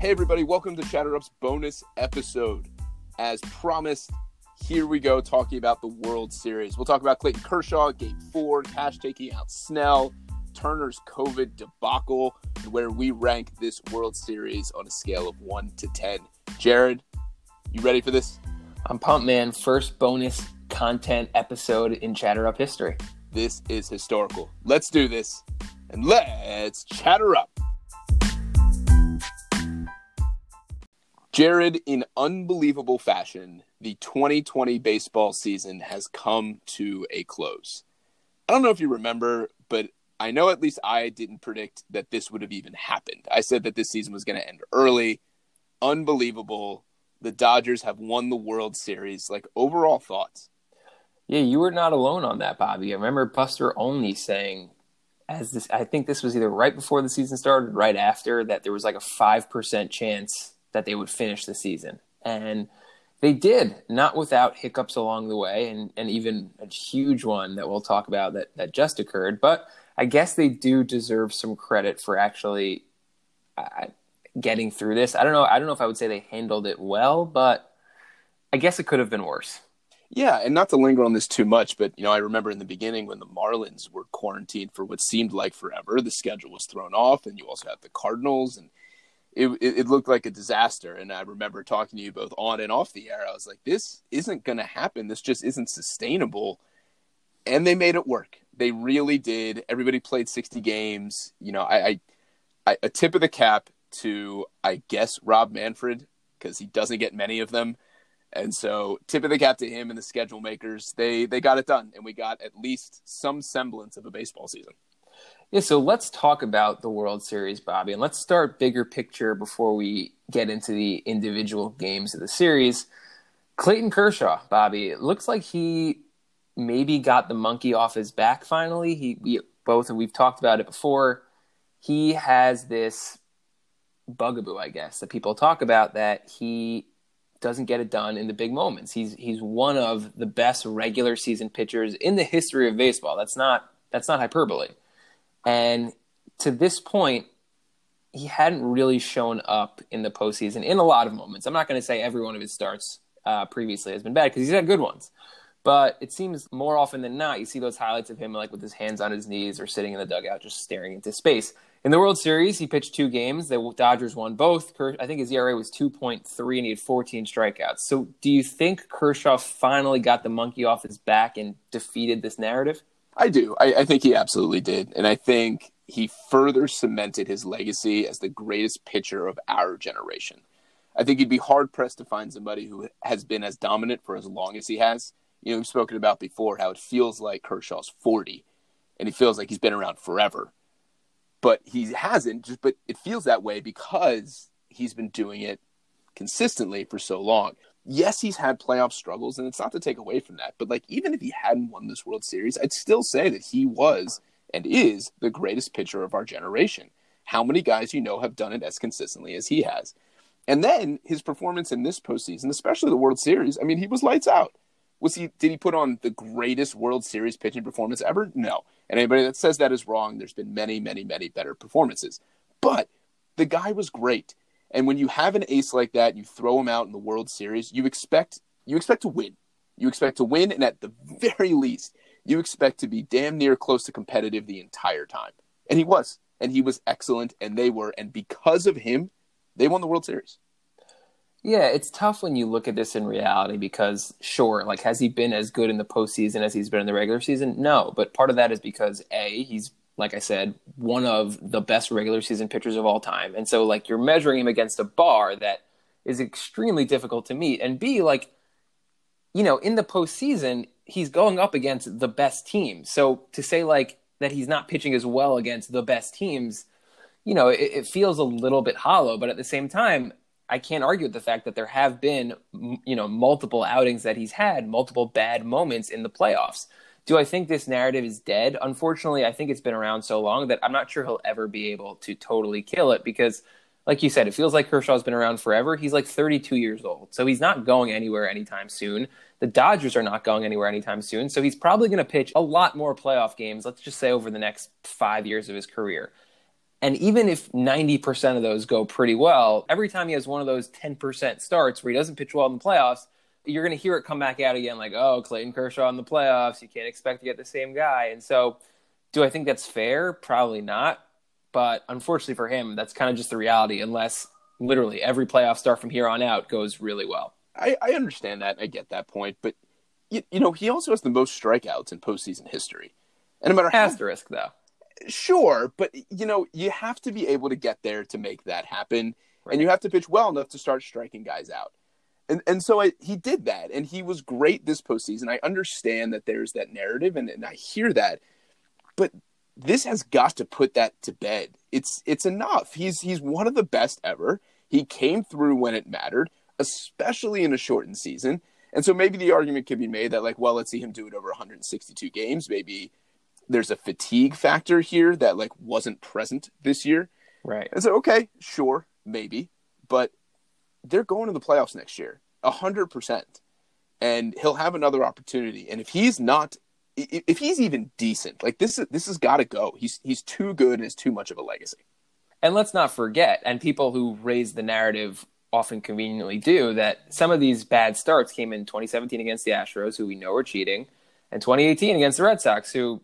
Hey, everybody, welcome to Chatter Up's bonus episode. As promised, here we go talking about the World Series. We'll talk about Clayton Kershaw, game four, Cash taking out Snell, Turner's COVID debacle, and where we rank this World Series on a scale of one to 10. Jared, you ready for this? I'm pumped, man. First bonus content episode in Chatter Up history. This is historical. Let's do this and let's chatter up. Jared, in unbelievable fashion, the 2020 baseball season has come to a close. I don't know if you remember, but I know at least I didn't predict that this would have even happened. I said that this season was going to end early. Unbelievable. The Dodgers have won the World Series. Like, overall thoughts? Yeah, you were not alone on that, Bobby. I remember Buster Olney saying, as this, I think this was either right before the season started, right after, that there was like a 5% chance that they would finish the season. And they did, not without hiccups along the way, and, and even a huge one that we'll talk about that, that just occurred. But I guess they do deserve some credit for actually uh, getting through this. I don't know. I don't know if I would say they handled it well, but I guess it could have been worse. Yeah, and not to linger on this too much, but you know, I remember in the beginning when the Marlins were quarantined for what seemed like forever, the schedule was thrown off, and you also had the Cardinals, and it, it, looked like a disaster. And I remember talking to you both on and off the air. I was like, this isn't going to happen. This just isn't sustainable. And they made it work. They really did. Everybody played 60 games. You know, I, I, I a tip of the cap to, I guess, Rob Manfred, because he doesn't get many of them and so, tip of the cap to him and the schedule makers. They they got it done, and we got at least some semblance of a baseball season. Yeah, so let's talk about the World Series, Bobby, and let's start bigger picture before we get into the individual games of the series. Clayton Kershaw, Bobby, it looks like he maybe got the monkey off his back finally. He we both and we've talked about it before. He has this bugaboo, I guess, that people talk about that he doesn't get it done in the big moments. He's he's one of the best regular season pitchers in the history of baseball. That's not that's not hyperbole. And to this point, he hadn't really shown up in the postseason in a lot of moments. I'm not going to say every one of his starts uh, previously has been bad because he's had good ones. But it seems more often than not, you see those highlights of him like with his hands on his knees or sitting in the dugout, just staring into space. In the World Series, he pitched two games. The Dodgers won both. I think his ERA was 2.3 and he had 14 strikeouts. So, do you think Kershaw finally got the monkey off his back and defeated this narrative? I do. I, I think he absolutely did. And I think he further cemented his legacy as the greatest pitcher of our generation. I think you'd be hard pressed to find somebody who has been as dominant for as long as he has. You know, we've spoken about before how it feels like Kershaw's 40 and he feels like he's been around forever but he hasn't. Just but it feels that way because he's been doing it consistently for so long. Yes, he's had playoff struggles, and it's not to take away from that. But like, even if he hadn't won this World Series, I'd still say that he was and is the greatest pitcher of our generation. How many guys you know have done it as consistently as he has? And then his performance in this postseason, especially the World Series, I mean, he was lights out. Was he? Did he put on the greatest World Series pitching performance ever? No. And anybody that says that is wrong. There's been many, many, many better performances. But the guy was great. And when you have an ace like that, you throw him out in the World Series, you expect you expect to win. You expect to win, and at the very least, you expect to be damn near close to competitive the entire time. And he was. And he was excellent, and they were. And because of him, they won the World Series. Yeah, it's tough when you look at this in reality because, sure, like, has he been as good in the postseason as he's been in the regular season? No, but part of that is because A, he's, like I said, one of the best regular season pitchers of all time. And so, like, you're measuring him against a bar that is extremely difficult to meet. And B, like, you know, in the postseason, he's going up against the best team. So to say, like, that he's not pitching as well against the best teams, you know, it, it feels a little bit hollow. But at the same time, I can't argue with the fact that there have been, you know, multiple outings that he's had, multiple bad moments in the playoffs. Do I think this narrative is dead? Unfortunately, I think it's been around so long that I'm not sure he'll ever be able to totally kill it because, like you said, it feels like Kershaw's been around forever. He's like 32 years old, so he's not going anywhere anytime soon. The Dodgers are not going anywhere anytime soon, so he's probably going to pitch a lot more playoff games, let's just say over the next five years of his career And even if 90% of those go pretty well, every time he has one of those 10% starts where he doesn't pitch well in the playoffs, you're going to hear it come back out again like, oh, Clayton Kershaw in the playoffs. You can't expect to get the same guy. And so, do I think that's fair? Probably not. But unfortunately for him, that's kind of just the reality, unless literally every playoff start from here on out goes really well. I, I understand that. I get that point. But, you, you, know, he also has the most strikeouts in postseason history. And no matter how. Asterisk, though. Sure. But, you know, you have to be able to get there to make that happen. Right. And you have to pitch well enough to start striking guys out. And, and so I, he did that, and he was great this postseason. I understand that there's that narrative, and, and I hear that, but this has got to put that to bed. It's it's enough. He's he's one of the best ever. He came through when it mattered, especially in a shortened season. And so maybe the argument could be made that like, well, let's see him do it over 162 games. Maybe there's a fatigue factor here that like wasn't present this year. Right. And so okay, sure, maybe, but they're going to the playoffs next year, hundred percent, and he'll have another opportunity. And if he's not, if he's even decent, like this, this has got to go. He's he's too good and it's too much of a legacy. And let's not forget, and people who raise the narrative often conveniently do that some of these bad starts came in 2017 against the Astros, who we know are cheating, and 2018 against the Red Sox, who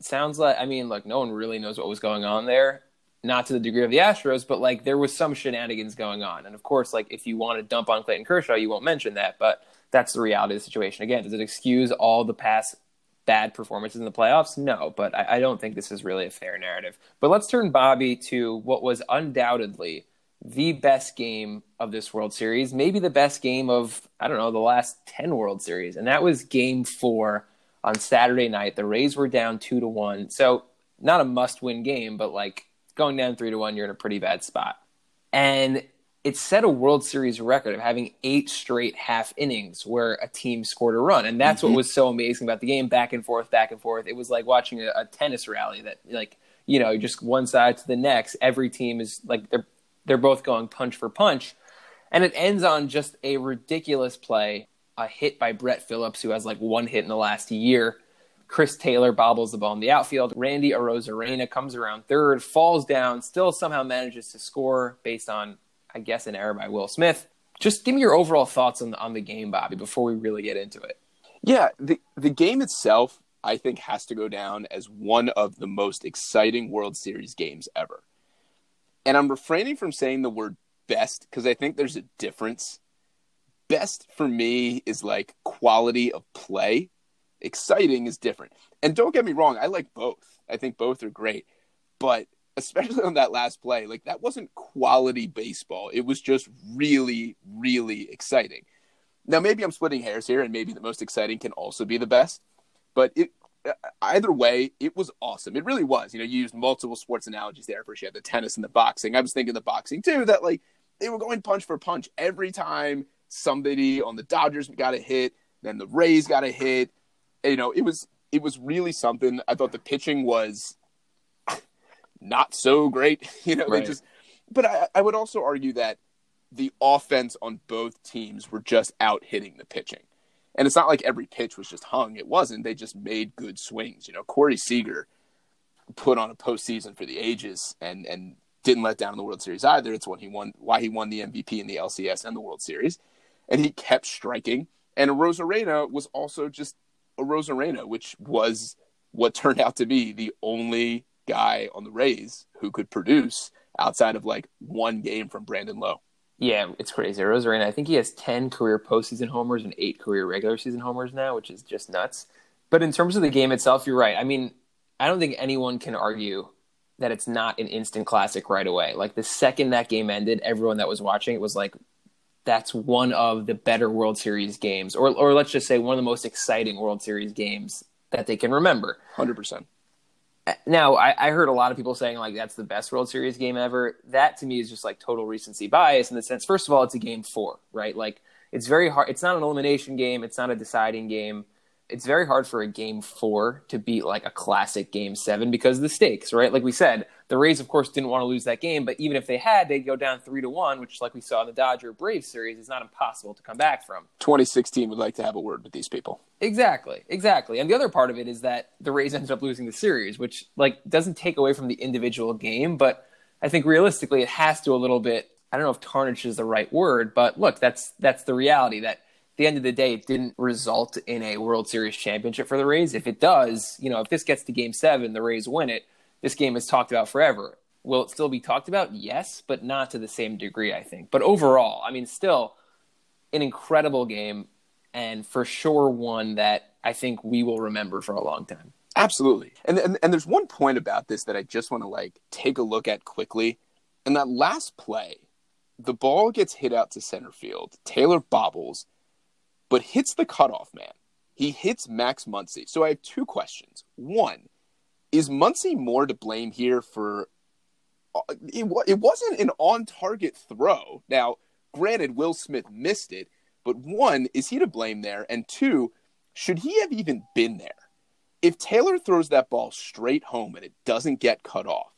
sounds like I mean, like no one really knows what was going on there not to the degree of the Astros, but like there was some shenanigans going on. And of course, like if you want to dump on Clayton Kershaw, you won't mention that, but that's the reality of the situation. Again, does it excuse all the past bad performances in the playoffs? No, but I, I don't think this is really a fair narrative. But let's turn Bobby to what was undoubtedly the best game of this World Series, maybe the best game of, I don't know, the last 10 World Series. And that was game four on Saturday night. The Rays were down two to one. So not a must win game, but like going down three to one, you're in a pretty bad spot. And it set a World Series record of having eight straight half innings where a team scored a run. And that's mm-hmm. what was so amazing about the game back and forth, back and forth. It was like watching a, a, tennis rally that, like, you know, just one side to the next. Every team is like, they're, they're both going punch for punch. And it ends on just a ridiculous play, a hit by Brett Phillips, who has like one hit in the last year. Chris Taylor bobbles the ball in the outfield. Randy Arozarena comes around third, falls down, still somehow manages to score based on, I guess, an error by Will Smith. Just give me your overall thoughts on the, on the game, Bobby, before we really get into it. Yeah, the the game itself, I think, has to go down as one of the most exciting World Series games ever. And I'm refraining from saying the word best because I think there's a difference. Best for me is like quality of play exciting is different. And don't get me wrong, I like both. I think both are great. But especially on that last play, like that wasn't quality baseball. It was just really, really exciting. Now, maybe I'm splitting hairs here, and maybe the most exciting can also be the best. But it, uh, either way, it was awesome. It really was. You know, you used multiple sports analogies there. First, you had the tennis and the boxing. I was thinking the boxing too. That like they were going punch for punch every time somebody on the Dodgers got a hit, then the Rays got a hit, you know, it was it was really something. I thought the pitching was not so great. You know, right. they just. But I, I would also argue that the offense on both teams were just out hitting the pitching. And it's not like every pitch was just hung. It wasn't. They just made good swings. You know, Corey Seager put on a postseason for the ages and and didn't let down in the World Series either. It's when he won why he won the MVP in the LCS and the World Series. And he kept striking. And Arozarena was also just Arozarena, which was what turned out to be the only guy on the Rays who could produce outside of like one game from Brandon Lowe. Yeah, it's crazy. Arozarena, I think he has 10 career postseason homers and eight career regular season homers now, which is just nuts. But in terms of the game itself, you're right. I mean, I don't think anyone can argue that it's not an instant classic right away. Like the second that game ended, everyone that was watching it was like, that's one of the better World Series games, or or let's just say one of the most exciting World Series games that they can remember. Hundred percent. Now, I, I, heard a lot of people saying like that's the best World Series game ever. That to me is just like total recency bias in the sense. First of all, it's a game four, right? Like it's very hard. It's not an elimination game. It's not a deciding game it's very hard for a game four to beat like a classic game seven because of the stakes, right? Like we said, the Rays, of course, didn't want to lose that game, but even if they had, they'd go down three to one, which, like we saw in the Dodger Braves series, is not impossible to come back from. 2016 would like to have a word with these people. Exactly, exactly. And the other part of it is that the Rays ended up losing the series, which like doesn't take away from the individual game, but I think realistically it has to a little bit. I don't know if tarnish is the right word, but look, that's that's the reality that at the end of the day, it didn't result in a World Series championship for the Rays. If it does, you know, if this gets to game seven, the Rays win it, this game is talked about forever. Will it still be talked about? Yes, but not to the same degree, I think. But overall, I mean, still an incredible game and for sure one that I think we will remember for a long time. Absolutely. And, and and there's one point about this that I just want to like take a look at quickly. In that last play, the ball gets hit out to center field. Taylor bobbles, but hits the cutoff man. He hits Max Muncy. So I have two questions. One, is Muncy more to blame here for uh, it, it wasn't an on target throw. Now, granted, Will Smith missed it, but one, is he to blame there? And two, should he have even been there? If Taylor throws that ball straight home and it doesn't get cut off,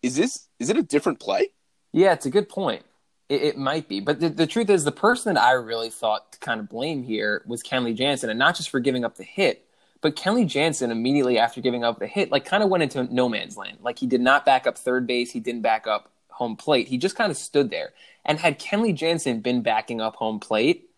is this is it a different play? Yeah, it's a good point. It, it might be, but the, the, truth is, the person that I really thought to kind of blame here was Kenley Jansen, and not just for giving up the hit, but Kenley Jansen immediately after giving up the hit, like kind of went into no man's land. Like he did not back up third base, he didn't back up home plate. He just kind of stood there. And had Kenley Jansen been backing up home plate,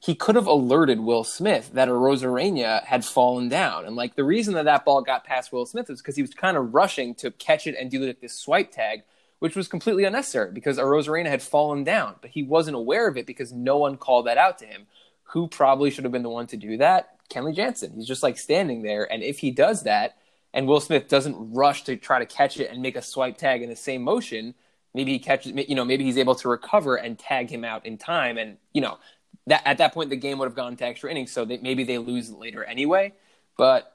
he could have alerted Will Smith that Arozarena had fallen down. And like the reason that that ball got past Will Smith was because he was kind of rushing to catch it and do like this swipe tag, which was completely unnecessary because Arozarena had fallen down, but he wasn't aware of it because no one called that out to him. Who probably should have been the one to do that? Kenley Jansen. He's just like standing there, and if he does that, and Will Smith doesn't rush to try to catch it and make a swipe tag in the same motion, maybe he catches, you know, maybe he's able to recover and tag him out in time, and you know, that at that point the game would have gone to extra innings, so that maybe they lose later anyway. But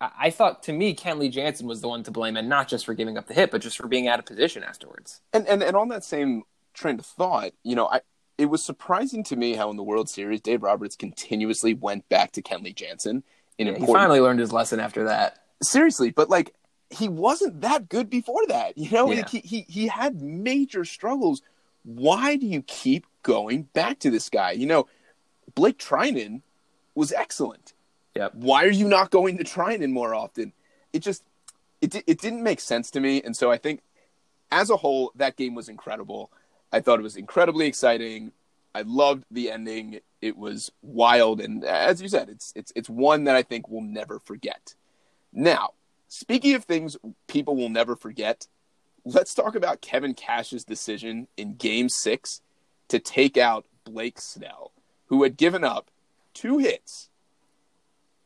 I, I thought to me, Kenley Jansen was the one to blame, and not just for giving up the hit, but just for being out of position afterwards. And and and on that same train of thought, you know, I it was surprising to me how in the World Series Dave Roberts continuously went back to Kenley Jansen. In yeah, important... He finally learned his lesson after that. Seriously, but like he wasn't that good before that. You know, yeah. he, he he had major struggles. Why do you keep going back to this guy? You know, Blake Treinen was excellent. Yep. Why are you not going to Treinen more often? It just it it didn't make sense to me, and so I think as a whole that game was incredible. I thought it was incredibly exciting. I loved the ending. It was wild, and as you said, it's it's it's one that I think we'll never forget. Now, speaking of things people will never forget, let's talk about Kevin Cash's decision in Game Six to take out Blake Snell, who had given up two hits,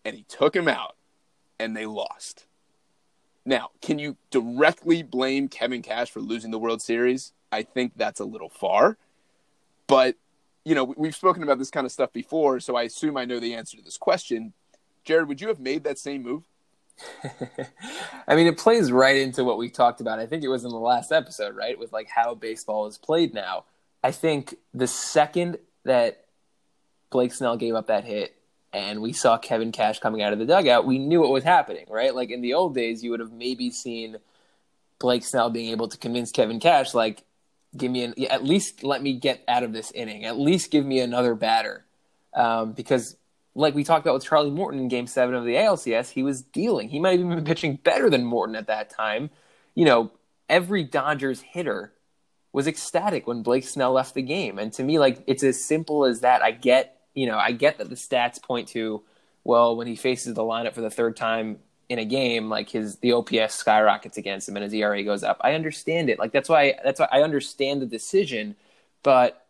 and he took him out, and they lost. Now, can you directly blame Kevin Cash for losing the World Series? I think that's a little far. But, you know, we've spoken about this kind of stuff before, so I assume I know the answer to this question. Jared, would you have made that same move? I mean, it plays right into what we talked about. I think it was in the last episode, right? With like how baseball is played now. I think the second that Blake Snell gave up that hit and we saw Kevin Cash coming out of the dugout, we knew what was happening, right? Like in the old days, you would have maybe seen Blake Snell being able to convince Kevin Cash, like, give me an at least let me get out of this inning. At least give me another batter, um, because like we talked about with Charlie Morton in Game Seven of the ALCS, he was dealing. He might have even been pitching better than Morton at that time. You know, every Dodgers hitter was ecstatic when Blake Snell left the game, and to me, like it's as simple as that. I get, you know, I get that the stats point to, well, when he faces the lineup for the third time in a game, like his the OPS skyrockets against him and his ERA goes up. I understand it. Like that's why that's why I understand the decision, but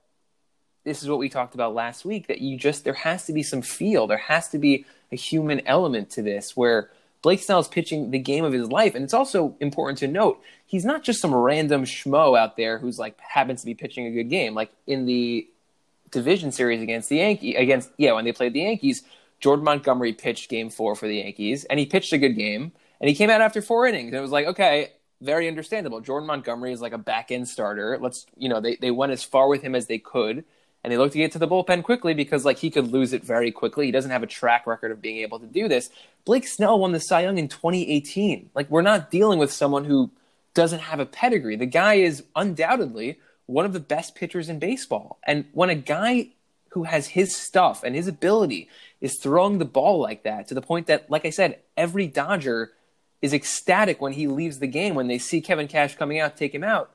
this is what we talked about last week that you just there has to be some feel. There has to be a human element to this where Blake Snell is pitching the game of his life. And it's also important to note he's not just some random schmo out there who's like happens to be pitching a good game. Like in the division series against the Yankee against yeah, when they played the Yankees, Jordan Montgomery pitched game four for the Yankees, and he pitched a good game, and he came out after four innings. And it was like, okay, very understandable. Jordan Montgomery is like a back end starter. Let's, you know, they, they went as far with him as they could, and they looked to get to the bullpen quickly because, like, he could lose it very quickly. He doesn't have a track record of being able to do this. Blake Snell won the Cy Young in 2018. Like, we're not dealing with someone who doesn't have a pedigree. The guy is undoubtedly one of the best pitchers in baseball. And when a guy who has his stuff and his ability is throwing the ball like that to the point that, like I said, every Dodger is ecstatic when he leaves the game when they see Kevin Cash coming out, take him out.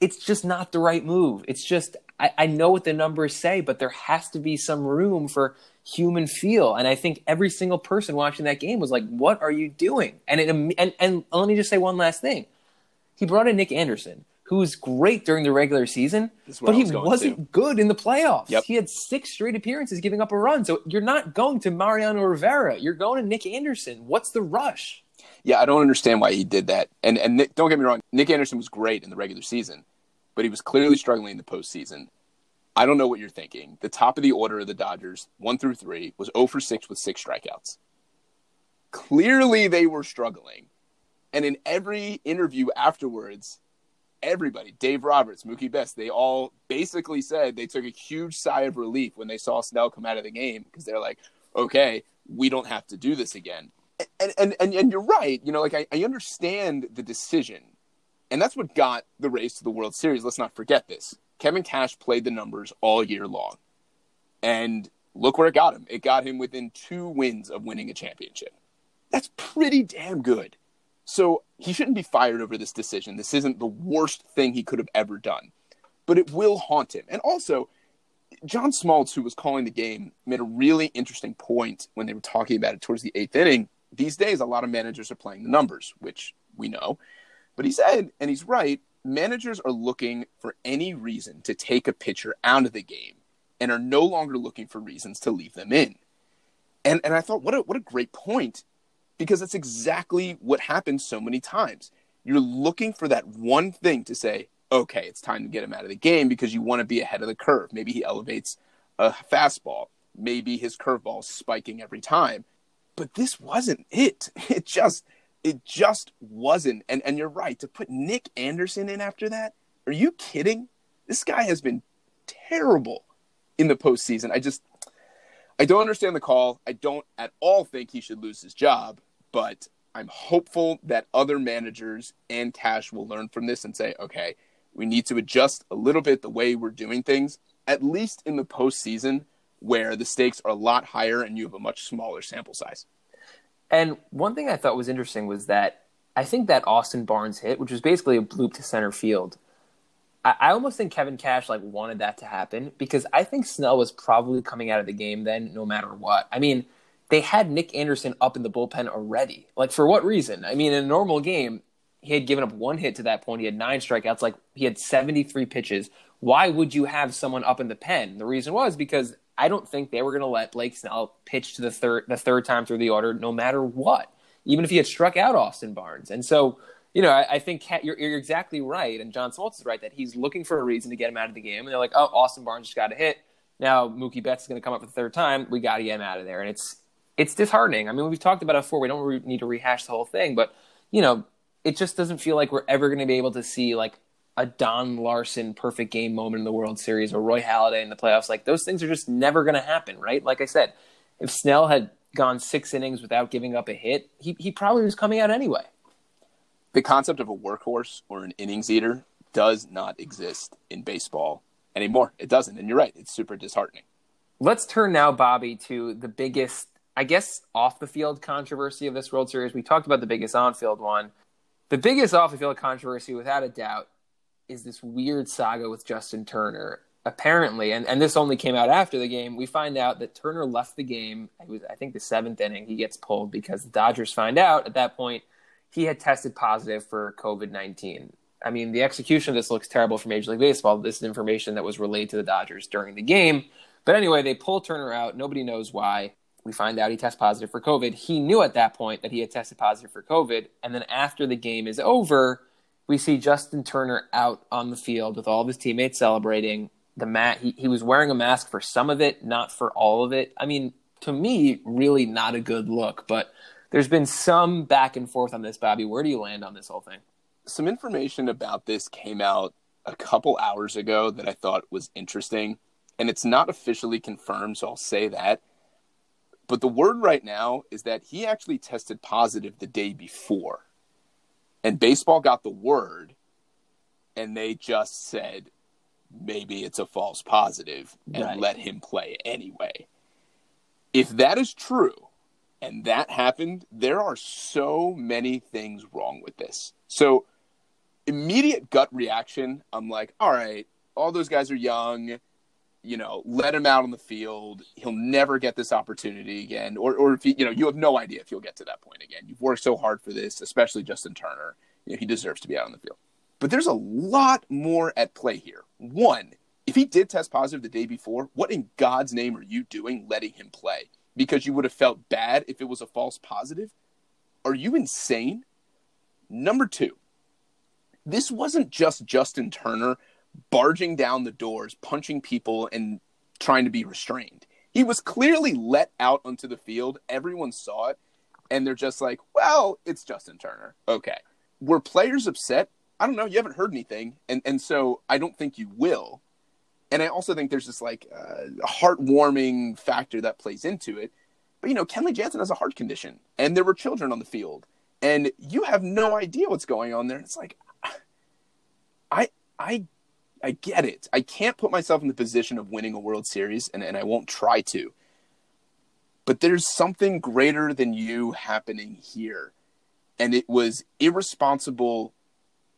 It's just not the right move. It's just I, I know what the numbers say, but there has to be some room for human feel. And I think every single person watching that game was like, "What are you doing?" And it, and and let me just say one last thing. He brought in Nick Anderson, who was great during the regular season, but he was wasn't to. good in the playoffs. Yep. He had six straight appearances giving up a run. So you're not going to Mariano Rivera. You're going to Nick Anderson. What's the rush? Yeah, I don't understand why he did that. And and Nick, don't get me wrong, Nick Anderson was great in the regular season, but he was clearly struggling in the postseason. I don't know what you're thinking. The top of the order of the Dodgers, one through three, was 0 for 6 with six strikeouts. Clearly, they were struggling. And in every interview afterwards, everybody, Dave Roberts, Mookie Betts, they all basically said they took a huge sigh of relief when they saw Snell come out of the game because they're like, okay, we don't have to do this again. And, and, and, and you're right. You know, like I, I understand the decision. And that's what got the Rays to the World Series. Let's not forget this. Kevin Cash played the numbers all year long. And look where it got him. It got him within two wins of winning a championship. That's pretty damn good. So he shouldn't be fired over this decision. This isn't the worst thing he could have ever done, but it will haunt him. And also, John Smoltz, who was calling the game, made a really interesting point when they were talking about it towards the eighth inning. These days, a lot of managers are playing the numbers, which we know. But he said, and he's right, managers are looking for any reason to take a pitcher out of the game and are no longer looking for reasons to leave them in. And and I thought, what a what a great point because that's exactly what happens so many times. You're looking for that one thing to say, okay, it's time to get him out of the game because you want to be ahead of the curve. Maybe he elevates a fastball. Maybe his curveball's spiking every time. But this wasn't it. It just it just wasn't. And and you're right, to put Nick Anderson in after that, are you kidding? This guy has been terrible in the postseason. I just I don't understand the call. I don't at all think he should lose his job but I'm hopeful that other managers and Cash will learn from this and say, okay, we need to adjust a little bit the way we're doing things, at least in the postseason where the stakes are a lot higher and you have a much smaller sample size. And one thing I thought was interesting was that I think that Austin Barnes hit, which was basically a bloop to center field. I, I almost think Kevin Cash like wanted that to happen because I think Snell was probably coming out of the game then, no matter what. I mean, they had Nick Anderson up in the bullpen already. Like for what reason? I mean, in a normal game, he had given up one hit to that point. He had nine strikeouts. Like he had 73 pitches. Why would you have someone up in the pen? The reason was because I don't think they were going to let Blake Snell pitch to the third the third time through the order, no matter what, even if he had struck out Austin Barnes. And so, you know, I, I think you're, you're, exactly right, and John Smoltz is right that he's looking for a reason to get him out of the game. And they're like, oh, Austin Barnes just got a hit. Now Mookie Betts is going to come up for the third time. We got to get him out of there. And it's it's disheartening. I mean, we've talked about it before. We don't re- need to rehash the whole thing, but you know, it just doesn't feel like we're ever going to be able to see like a Don Larsen perfect game moment in the World Series or Roy Halladay in the playoffs. Like those things are just never going to happen, right? Like I said, if Snell had gone six innings without giving up a hit, he he probably was coming out anyway. The concept of a workhorse or an innings eater does not exist in baseball anymore. It doesn't, and you're right. It's super disheartening. Let's turn now, Bobby, to the biggest I guess off the field controversy of this World Series. We talked about the biggest on field one. The biggest off the field controversy, without a doubt, is this weird saga with Justin Turner. Apparently, and, and this only came out after the game, we find out that Turner left the game. It was, I think, the seventh inning. He gets pulled because the Dodgers find out at that point he had tested positive for COVID 19. I mean, the execution of this looks terrible for Major League Baseball. This is information that was relayed to the Dodgers during the game. But anyway, they pull Turner out. Nobody knows why. We find out he tests positive for COVID. He knew at that point that he had tested positive for COVID. And then after the game is over, we see Justin Turner out on the field with all of his teammates celebrating. The mat he, he was wearing a mask for some of it, not for all of it. I mean, to me, really not a good look. But there's been some back and forth on this, Bobby. Where do you land on this whole thing? Some information about this came out a couple hours ago that I thought was interesting. And it's not officially confirmed, so I'll say that. But the word right now is that he actually tested positive the day before. And baseball got the word and they just said maybe it's a false positive and right. let him play anyway. If that is true, and that happened, there are so many things wrong with this. So, immediate gut reaction, I'm like, all right, all those guys are young. You know, let him out on the field. He'll never get this opportunity again. Or, or if he, you know, you have no idea if he'll get to that point again. You've worked so hard for this, especially Justin Turner. You know, he deserves to be out on the field. But there's a lot more at play here. One, if he did test positive the day before, what in God's name are you doing letting him play? because you would have felt bad if it was a false positive? Are you insane? Number two, this wasn't just Justin Turner barging down the doors, punching people, and trying to be restrained. He was clearly let out onto the field. Everyone saw it. And they're just like, well, it's Justin Turner. Okay. Were players upset? I don't know. You haven't heard anything. And, and so I don't think you will. And I also think there's this like uh, heartwarming factor that plays into it. But you know, Kenley Jansen has a heart condition, and there were children on the field, and you have no idea what's going on there. It's like, I, I, I get it. I can't put myself in the position of winning a World Series, and, and I won't try to. But there's something greater than you happening here, and it was irresponsible.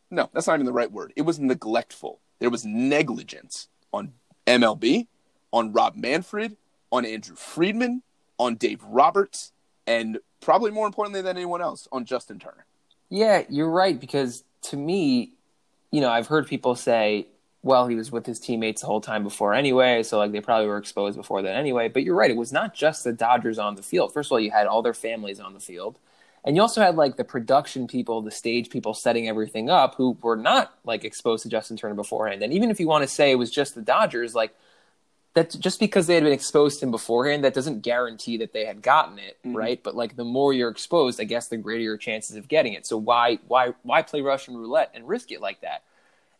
No, that's not even the right word. It was neglectful. There was negligence on MLB, on Rob Manfred, on Andrew Friedman, on Dave Roberts, and probably more importantly than anyone else, on Justin Turner. Yeah, you're right. Because to me, you know, I've heard people say, well, he was with his teammates the whole time before anyway, so like they probably were exposed before that anyway. But you're right, it was not just the Dodgers on the field. First of all, you had all their families on the field. And you also had like the production people, the stage people setting everything up who were not like exposed to Justin Turner beforehand. And even if you want to say it was just the Dodgers, like that just because they had been exposed to him beforehand, that doesn't guarantee that they had gotten it, mm-hmm. right? But like the more you're exposed, I guess the greater your chances of getting it. So why why why play Russian roulette and risk it like that?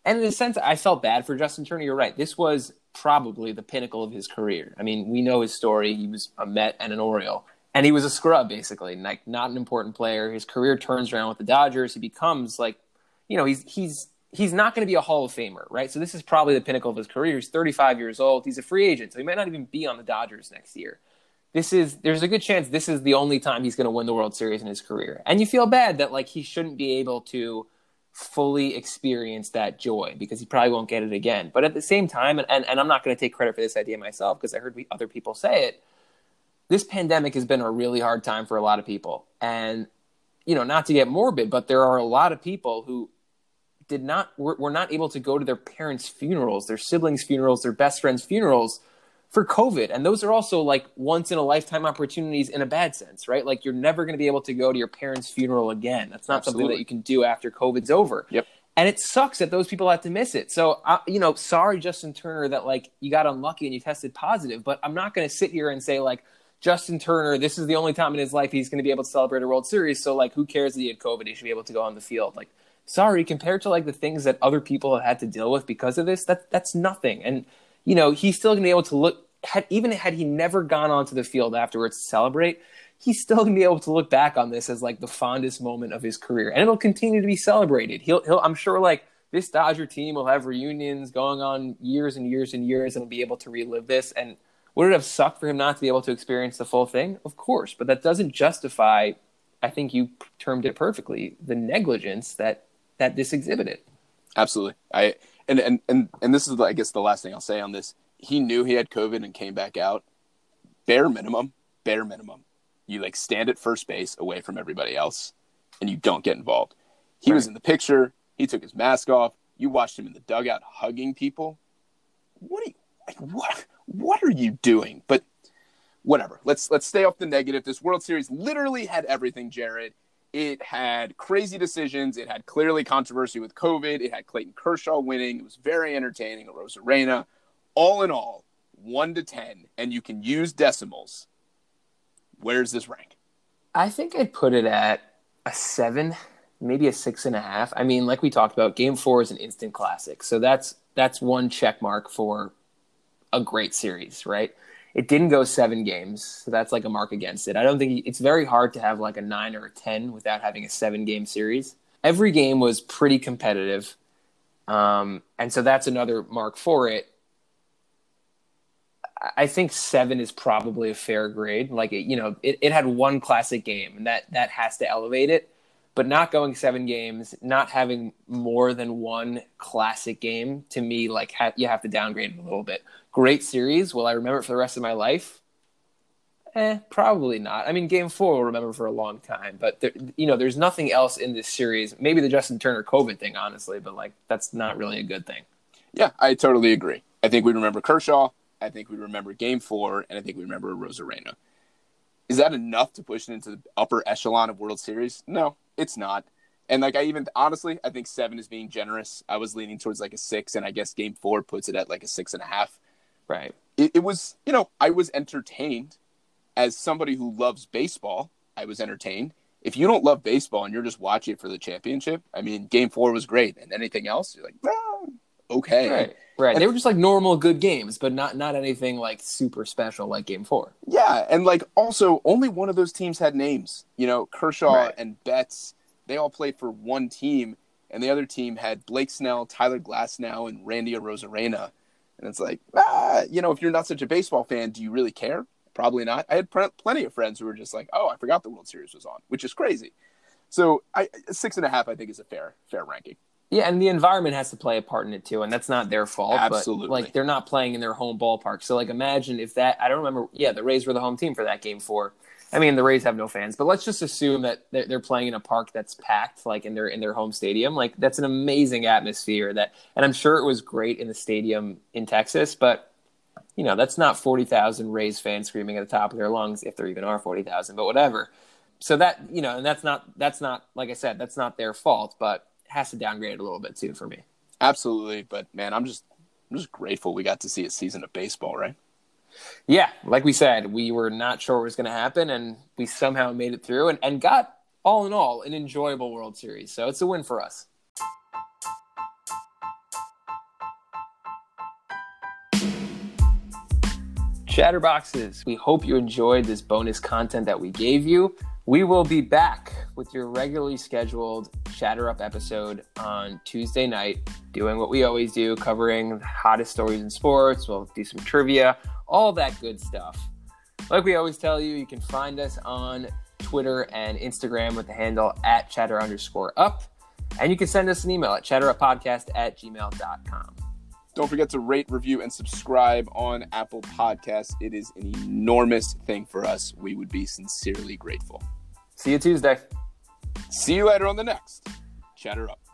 And in a sense, I felt bad for Justin Turner. You're right. This was probably the pinnacle of his career. I mean, we know his story. He was a Met and an Oriole and he was a scrub basically, like not an important player. His career turns around with the Dodgers. He becomes like, you know, he's he's he's not going to be a Hall of Famer, right? So this is probably the pinnacle of his career. He's 35 years old. He's a free agent, so he might not even be on the Dodgers next year. This is there's a good chance this is the only time he's going to win the World Series in his career. And you feel bad that like he shouldn't be able to fully experience that joy because he probably won't get it again. But at the same time, and, and, and I'm not going to take credit for this idea myself because I heard other people say it this pandemic has been a really hard time for a lot of people. And, you know, not to get morbid, but there are a lot of people who did not, were, were not able to go to their parents' funerals, their siblings' funerals, their best friends' funerals for COVID. And those are also like once in a lifetime opportunities in a bad sense, right? Like you're never going to be able to go to your parents' funeral again. That's not Absolutely. something that you can do after COVID's over. Yep. And it sucks that those people have to miss it. So, uh, you know, sorry, Justin Turner, that like you got unlucky and you tested positive, but I'm not going to sit here and say like, Justin Turner, this is the only time in his life he's going to be able to celebrate a World Series. So, like, who cares that he had COVID? He should be able to go on the field. Like, sorry, compared to like the things that other people have had to deal with because of this, that that's nothing. And you know, he's still going to be able to look. Had, even had he never gone onto the field afterwards to celebrate, he's still to be able to look back on this as like the fondest moment of his career, and it'll continue to be celebrated. He'll, he'll, I'm sure, like this Dodger team will have reunions going on years and years and years, and be able to relive this. And would it have sucked for him not to be able to experience the full thing? Of course, but that doesn't justify. I think you termed it perfectly. The negligence that that this exhibited. Absolutely. I and and and and this is I guess the last thing I'll say on this. He knew he had COVID and came back out. Bare minimum, bare minimum. You like stand at first base away from everybody else, and you don't get involved. He right. was in the picture. He took his mask off. You watched him in the dugout hugging people. What are you like? What? what are you doing? But whatever. Let's let's stay off the negative. This World Series literally had everything, Jared. It had crazy decisions. It had clearly controversy with COVID. It had Clayton Kershaw winning. It was very entertaining. Arozarena. All in all, one to ten, and you can use decimals. Where's this rank? I think I'd put it at a seven, maybe a six and a half. I mean, like we talked about, Game Four is an instant classic, so that's that's one check mark for a great series, right? It didn't go seven games, so that's like a mark against it. I don't think it's very hard to have like a nine or a ten without having a seven game series. Every game was pretty competitive, um, and so that's another mark for it. I think seven is probably a fair grade. Like it, you know, it, it had one classic game, and that that has to elevate it. But not going seven games, not having more than one classic game, to me, like ha- you have to downgrade it a little bit. Great series. Will I remember it for the rest of my life? Eh, probably not. I mean, Game Four will remember for a long time, but there, you know, there's nothing else in this series. Maybe the Justin Turner COVID thing, honestly, but like that's not really a good thing. Yeah, I totally agree. I think we remember Kershaw. I think we remember Game Four, and I think we remember Arozarena. Is that enough to push it into the upper echelon of World Series? No, it's not. And like I even honestly, I think seven is being generous. I was leaning towards like a six, and I guess Game Four puts it at like a six and a half. Right. It, it was, you know, I was entertained as somebody who loves baseball, I was entertained. If you don't love baseball and you're just watching it for the championship, I mean, game four was great. And anything else, you're like, ah, okay. Right. Right. And, they were just like normal good games, but not not anything like super special like game four. Yeah. And like also only one of those teams had names. You know, Kershaw right. and Betts, they all played for one team, and the other team had Blake Snell, Tyler Glasnow, and Randy Arozarena. And it's like, ah, you know, if you're not such a baseball fan, do you really care? Probably not. I had plenty of friends who were just like, "Oh, I forgot the World Series was on," which is crazy. So, I six and a half, I think, is a fair fair ranking. Yeah, and the environment has to play a part in it too, and that's not their fault. Absolutely, but, like they're not playing in their home ballpark. So, like, imagine if that. I don't remember. Yeah, the Rays were the home team for that game four. I mean, the Rays have no fans, but let's just assume that they're, they're playing in a park that's packed, like in their in their home stadium. Like that's an amazing atmosphere. That, and I'm sure it was great in the stadium in Texas, but you know, that's not 40,000 Rays fans screaming at the top of their lungs, if there even are 40,000, but whatever. So that, you know, and that's not, that's not, like I said, that's not their fault, but has to downgrade a little bit too for me. Absolutely. But man, I'm just, I'm just grateful we got to see a season of baseball, right? Yeah. Like we said, we were not sure what was going to happen and we somehow made it through and, and got all in all an enjoyable World Series. So it's a win for us. Chatterboxes, we hope you enjoyed this bonus content that we gave you. We will be back with your regularly scheduled Chatter Up episode on Tuesday night, doing what we always do, covering the hottest stories in sports. We'll do some trivia, all that good stuff. Like we always tell you, you can find us on Twitter and Instagram with the handle at chatter underscore up. And you can send us an email at chatteruppodcast at gmail.com. Don't forget to rate, review, and subscribe on Apple Podcasts. It is an enormous thing for us. We would be sincerely grateful. See you Tuesday. See you later on the next Chatter Up.